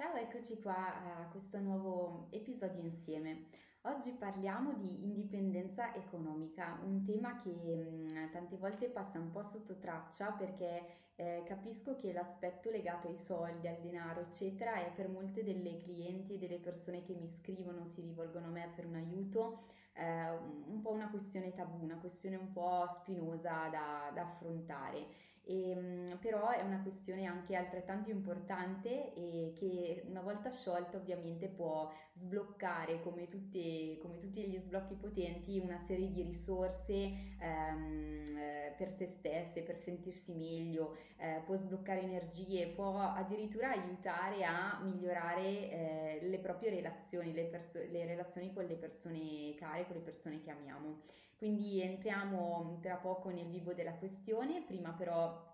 Ciao, eccoci qua a questo nuovo episodio insieme. Oggi parliamo di indipendenza economica, un tema che mh, tante volte passa un po' sotto traccia perché eh, capisco che l'aspetto legato ai soldi, al denaro, eccetera, è per molte delle clienti e delle persone che mi scrivono, si rivolgono a me per un aiuto, eh, un po' una questione tabù, una questione un po' spinosa da, da affrontare. E, ehm, però è una questione anche altrettanto importante e che una volta sciolta ovviamente può sbloccare come, tutte, come tutti gli sblocchi potenti una serie di risorse ehm, eh, per se stesse, per sentirsi meglio, eh, può sbloccare energie, può addirittura aiutare a migliorare eh, le proprie relazioni, le, perso- le relazioni con le persone care, con le persone che amiamo. Quindi entriamo tra poco nel vivo della questione, prima però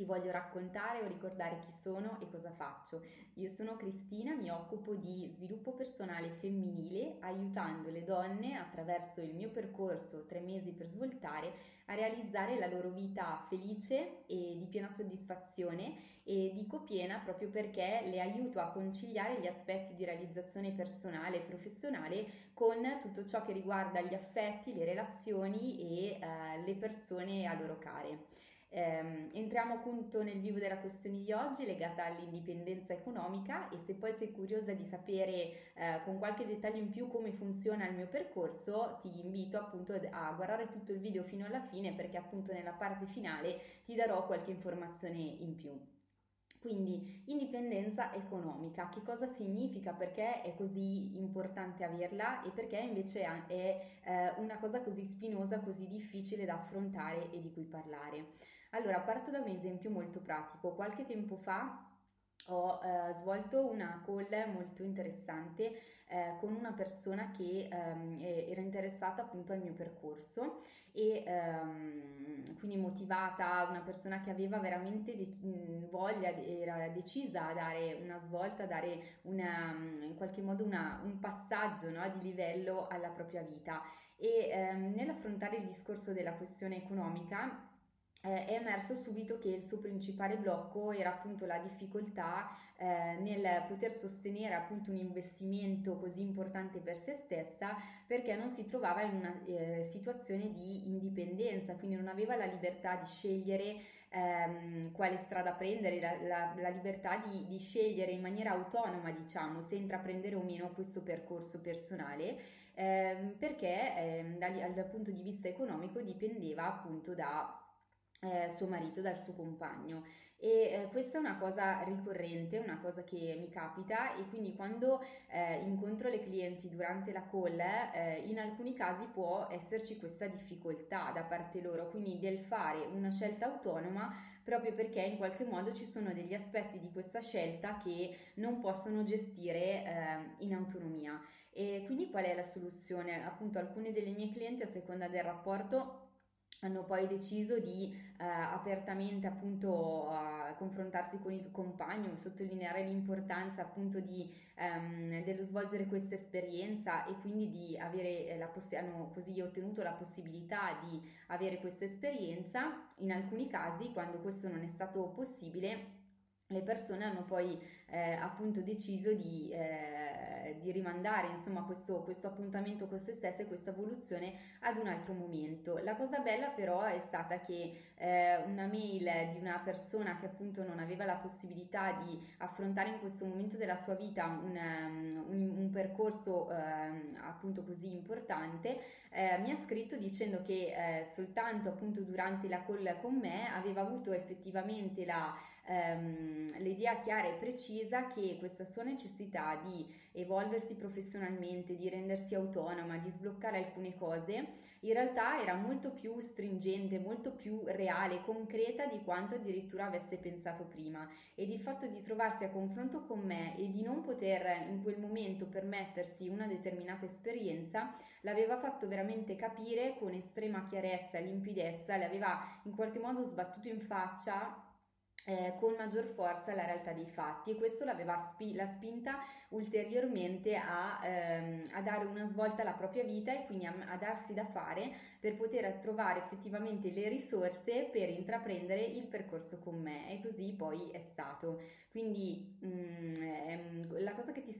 ti voglio raccontare o ricordare chi sono e cosa faccio. Io sono Cristina, mi occupo di sviluppo personale femminile aiutando le donne attraverso il mio percorso tre mesi per svoltare a realizzare la loro vita felice e di piena soddisfazione e dico piena proprio perché le aiuto a conciliare gli aspetti di realizzazione personale e professionale con tutto ciò che riguarda gli affetti, le relazioni e eh, le persone a loro care. Eh, entriamo appunto nel vivo della questione di oggi legata all'indipendenza economica e se poi sei curiosa di sapere eh, con qualche dettaglio in più come funziona il mio percorso, ti invito appunto a guardare tutto il video fino alla fine perché appunto nella parte finale ti darò qualche informazione in più. Quindi indipendenza economica, che cosa significa? Perché è così importante averla e perché invece è eh, una cosa così spinosa, così difficile da affrontare e di cui parlare. Allora, parto da un esempio molto pratico. Qualche tempo fa ho eh, svolto una call molto interessante eh, con una persona che ehm, era interessata appunto al mio percorso e ehm, quindi motivata, una persona che aveva veramente de- voglia, era decisa a dare una svolta, a dare una, in qualche modo una, un passaggio no, di livello alla propria vita e ehm, nell'affrontare il discorso della questione economica eh, è emerso subito che il suo principale blocco era appunto la difficoltà eh, nel poter sostenere appunto un investimento così importante per se stessa perché non si trovava in una eh, situazione di indipendenza, quindi non aveva la libertà di scegliere ehm, quale strada prendere, la, la, la libertà di, di, scegliere in maniera autonoma, diciamo, se intraprendere o meno questo percorso personale, ehm, perché ehm, dal, dal punto di vista economico dipendeva appunto da eh, suo marito, dal suo compagno e eh, questa è una cosa ricorrente, una cosa che mi capita e quindi quando eh, incontro le clienti durante la call eh, in alcuni casi può esserci questa difficoltà da parte loro, quindi del fare una scelta autonoma proprio perché in qualche modo ci sono degli aspetti di questa scelta che non possono gestire eh, in autonomia e quindi qual è la soluzione? Appunto alcune delle mie clienti a seconda del rapporto hanno poi deciso di eh, apertamente appunto eh, confrontarsi con il compagno, sottolineare l'importanza appunto di, ehm, dello svolgere questa esperienza e quindi di avere la poss- hanno così ottenuto la possibilità di avere questa esperienza. In alcuni casi, quando questo non è stato possibile, le persone hanno poi eh, appunto deciso di, eh, di rimandare insomma questo, questo, appuntamento con se stesse, questa evoluzione ad un altro momento. La cosa bella però è stata che eh, una mail di una persona che appunto non aveva la possibilità di affrontare in questo momento della sua vita un, um, un, un percorso uh, appunto così importante eh, mi ha scritto dicendo che eh, soltanto appunto durante la call con me aveva avuto effettivamente la ehm, l'idea chiara e precisa che questa sua necessità di evolversi professionalmente, di rendersi autonoma, di sbloccare alcune cose, in realtà era molto più stringente, molto più reale, concreta di quanto addirittura avesse pensato prima. Ed il fatto di trovarsi a confronto con me e di non poter in quel momento permettersi una determinata esperienza l'aveva fatto veramente capire con estrema chiarezza limpidezza, le aveva in qualche modo sbattuto in faccia eh, con maggior forza la realtà dei fatti e questo l'aveva spi- la spinta ulteriormente a, ehm, a, dare una svolta alla propria vita e quindi a, a, darsi da fare per poter trovare effettivamente le risorse per intraprendere il percorso con me. E così poi è stato. Quindi mh, mm, ehm,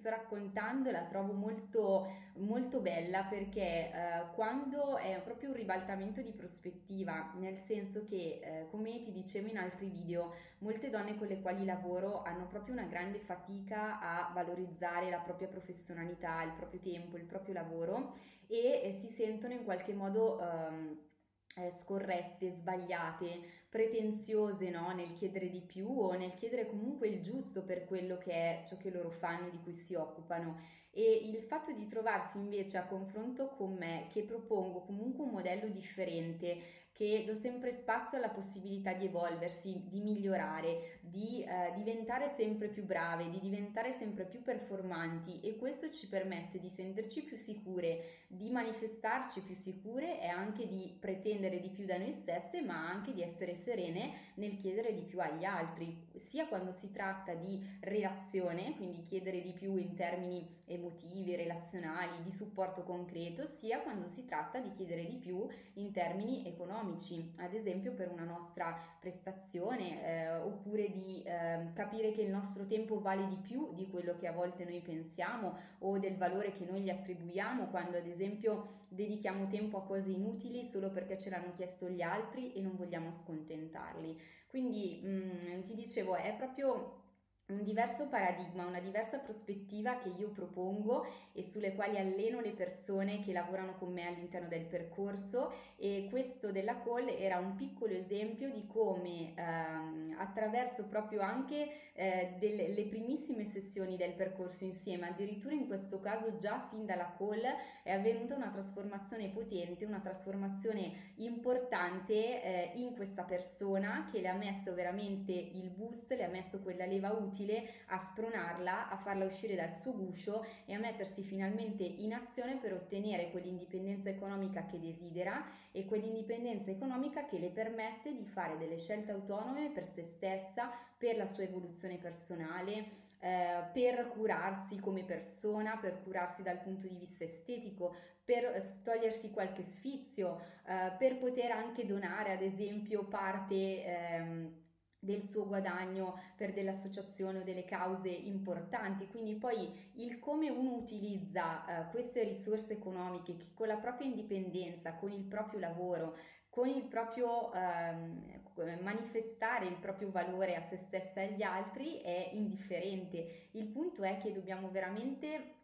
sto raccontando la trovo molto, molto bella perché eh, quando è proprio un ribaltamento di prospettiva, nel senso che, eh, come ti dicevo in altri video, molte donne con le quali lavoro hanno proprio una grande fatica a valorizzare la propria professionalità, il proprio tempo, il proprio lavoro e si sentono in qualche modo... Eh, scorrette, sbagliate, pretenziose no? nel chiedere di più o nel chiedere comunque il giusto per quello che è ciò che loro fanno, di cui si occupano. E il fatto di trovarsi invece a confronto con me, che propongo comunque un modello differente, che do sempre spazio alla possibilità di evolversi, di migliorare, di eh, diventare sempre più brave, di diventare sempre più performanti e questo ci permette di sentirci più sicure, di manifestarci più sicure e anche di pretendere di più da noi stesse, ma anche di essere serene nel chiedere di più agli altri, sia quando si tratta di relazione, quindi chiedere di più in termini emotivi, relazionali, di supporto concreto, sia quando si tratta di chiedere di più in termini economici economici, ad esempio per una nostra prestazione, eh, oppure di eh, capire che il nostro tempo vale di più di quello che a volte noi pensiamo o del valore che noi gli attribuiamo quando ad esempio dedichiamo tempo a cose inutili solo perché ce l'hanno chiesto gli altri e non vogliamo scontentarli. Quindi mh, mm, ti dicevo, è proprio un diverso paradigma, una diversa prospettiva che io propongo e sulle quali alleno le persone che lavorano con me all'interno del percorso e questo della call era un piccolo esempio di come ehm, attraverso proprio anche eh, delle le primissime sessioni del percorso insieme, addirittura in questo caso già fin dalla call è avvenuta una trasformazione potente, una trasformazione importante eh, in questa persona che le ha messo veramente il boost, le ha messo quella leva utile utile a spronarla, a farla uscire dal suo guscio e a mettersi finalmente in azione per ottenere quell'indipendenza economica che desidera e quell'indipendenza economica che le permette di fare delle scelte autonome per se stessa, per la sua evoluzione personale, eh, per curarsi come persona, per curarsi dal punto di vista estetico, per togliersi qualche sfizio, eh, per poter anche donare ad esempio parte... Ehm, del suo guadagno per delle associazioni o delle cause importanti. Quindi poi il come uno utilizza uh, queste risorse economiche che con la propria indipendenza, con il proprio lavoro, con il proprio uh, manifestare il proprio valore a se stessa e agli altri è indifferente. Il punto è che dobbiamo veramente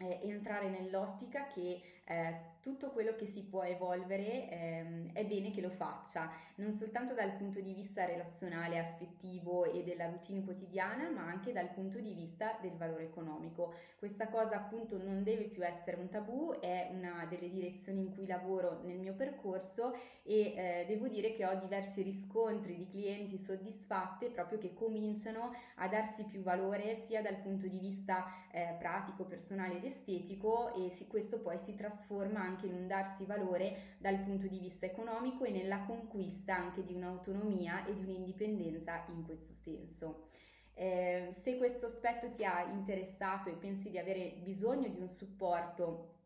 eh, entrare nell'ottica che eh, tutto quello che si può evolvere ehm, è bene che lo faccia, non soltanto dal punto di vista relazionale, affettivo e della routine quotidiana, ma anche dal punto di vista del valore economico. Questa cosa appunto non deve più essere un tabù, è una delle direzioni in cui lavoro nel mio percorso e eh, devo dire che ho diversi riscontri di clienti soddisfatte proprio che cominciano a darsi più valore sia dal punto di vista eh, pratico, personale ed estetico e si, questo poi si trasforma anche in un darsi valore dal punto di vista economico e nella conquista anche di un'autonomia e di un'indipendenza in questo senso. Eh, se questo aspetto ti ha interessato e pensi di avere bisogno di un supporto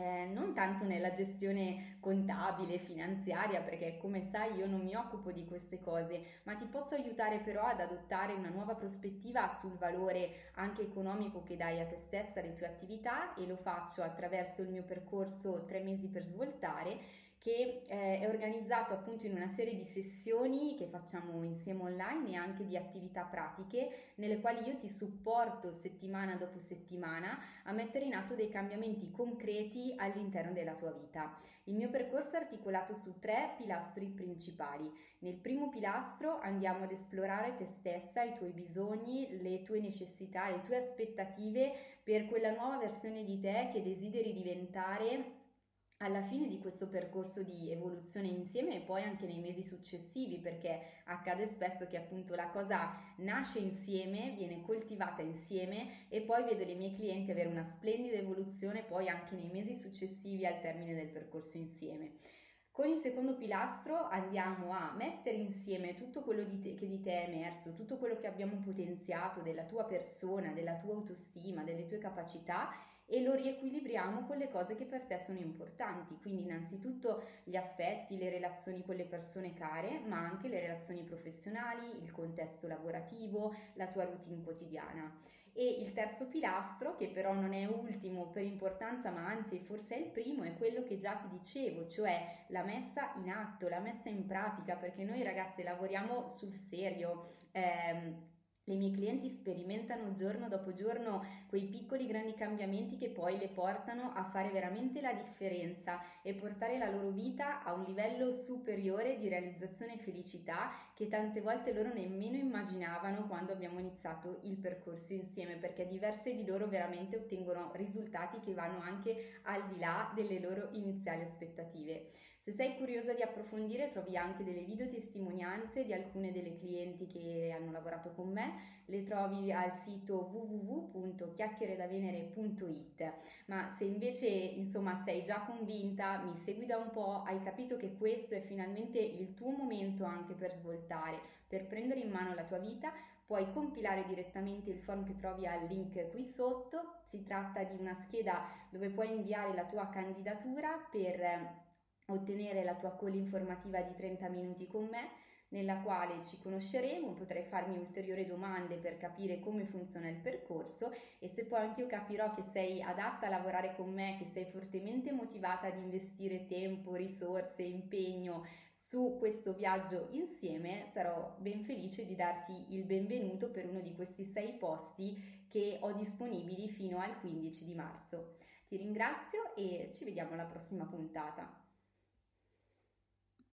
eh, non tanto nella gestione contabile, finanziaria, perché come sai io non mi occupo di queste cose, ma ti posso aiutare però ad adottare una nuova prospettiva sul valore anche economico che dai a te stessa, alle tue attività e lo faccio attraverso il mio percorso tre mesi per svoltare che eh, è organizzato appunto in una serie di sessioni che facciamo insieme online e anche di attività pratiche nelle quali io ti supporto settimana dopo settimana a mettere in atto dei cambiamenti concreti all'interno della tua vita. Il mio percorso è articolato su tre pilastri principali. Nel primo pilastro andiamo ad esplorare te stessa, i tuoi bisogni, le tue necessità, le tue aspettative per quella nuova versione di te che desideri diventare alla fine di questo percorso di evoluzione insieme e poi anche nei mesi successivi perché accade spesso che appunto la cosa nasce insieme, viene coltivata insieme e poi vedo le mie clienti avere una splendida evoluzione poi anche nei mesi successivi al termine del percorso insieme. Con il secondo pilastro andiamo a mettere insieme tutto quello di te, che di te è emerso, tutto quello che abbiamo potenziato della tua persona, della tua autostima, delle tue capacità e lo riequilibriamo con le cose che per te sono importanti, quindi innanzitutto gli affetti, le relazioni con le persone care, ma anche le relazioni professionali, il contesto lavorativo, la tua routine quotidiana. E il terzo pilastro, che però non è ultimo per importanza, ma anzi forse è il primo, è quello che già ti dicevo, cioè la messa in atto, la messa in pratica, perché noi ragazze lavoriamo sul serio. Ehm, le mie clienti sperimentano giorno dopo giorno quei piccoli grandi cambiamenti che poi le portano a fare veramente la differenza e portare la loro vita a un livello superiore di realizzazione e felicità che tante volte loro nemmeno immaginavano quando abbiamo iniziato il percorso insieme perché diverse di loro veramente ottengono risultati che vanno anche al di là delle loro iniziali aspettative. Se sei curiosa di approfondire trovi anche delle video testimonianze di alcune delle clienti che hanno lavorato con me, le trovi al sito www.chiacchieredavenere.it. Ma se invece insomma sei già convinta, mi segui da un po', hai capito che questo è finalmente il tuo momento anche per svoltare, per prendere in mano la tua vita, puoi compilare direttamente il form che trovi al link qui sotto. Si tratta di una scheda dove puoi inviare la tua candidatura per ottenere la tua call informativa di 30 minuti con me nella quale ci conosceremo, potrai farmi ulteriori domande per capire come funziona il percorso e se poi anche io capirò che sei adatta a lavorare con me, che sei fortemente motivata ad investire tempo, risorse, impegno su questo viaggio insieme, sarò ben felice di darti il benvenuto per uno di questi sei posti che ho disponibili fino al 15 di marzo. Ti ringrazio e ci vediamo alla prossima puntata.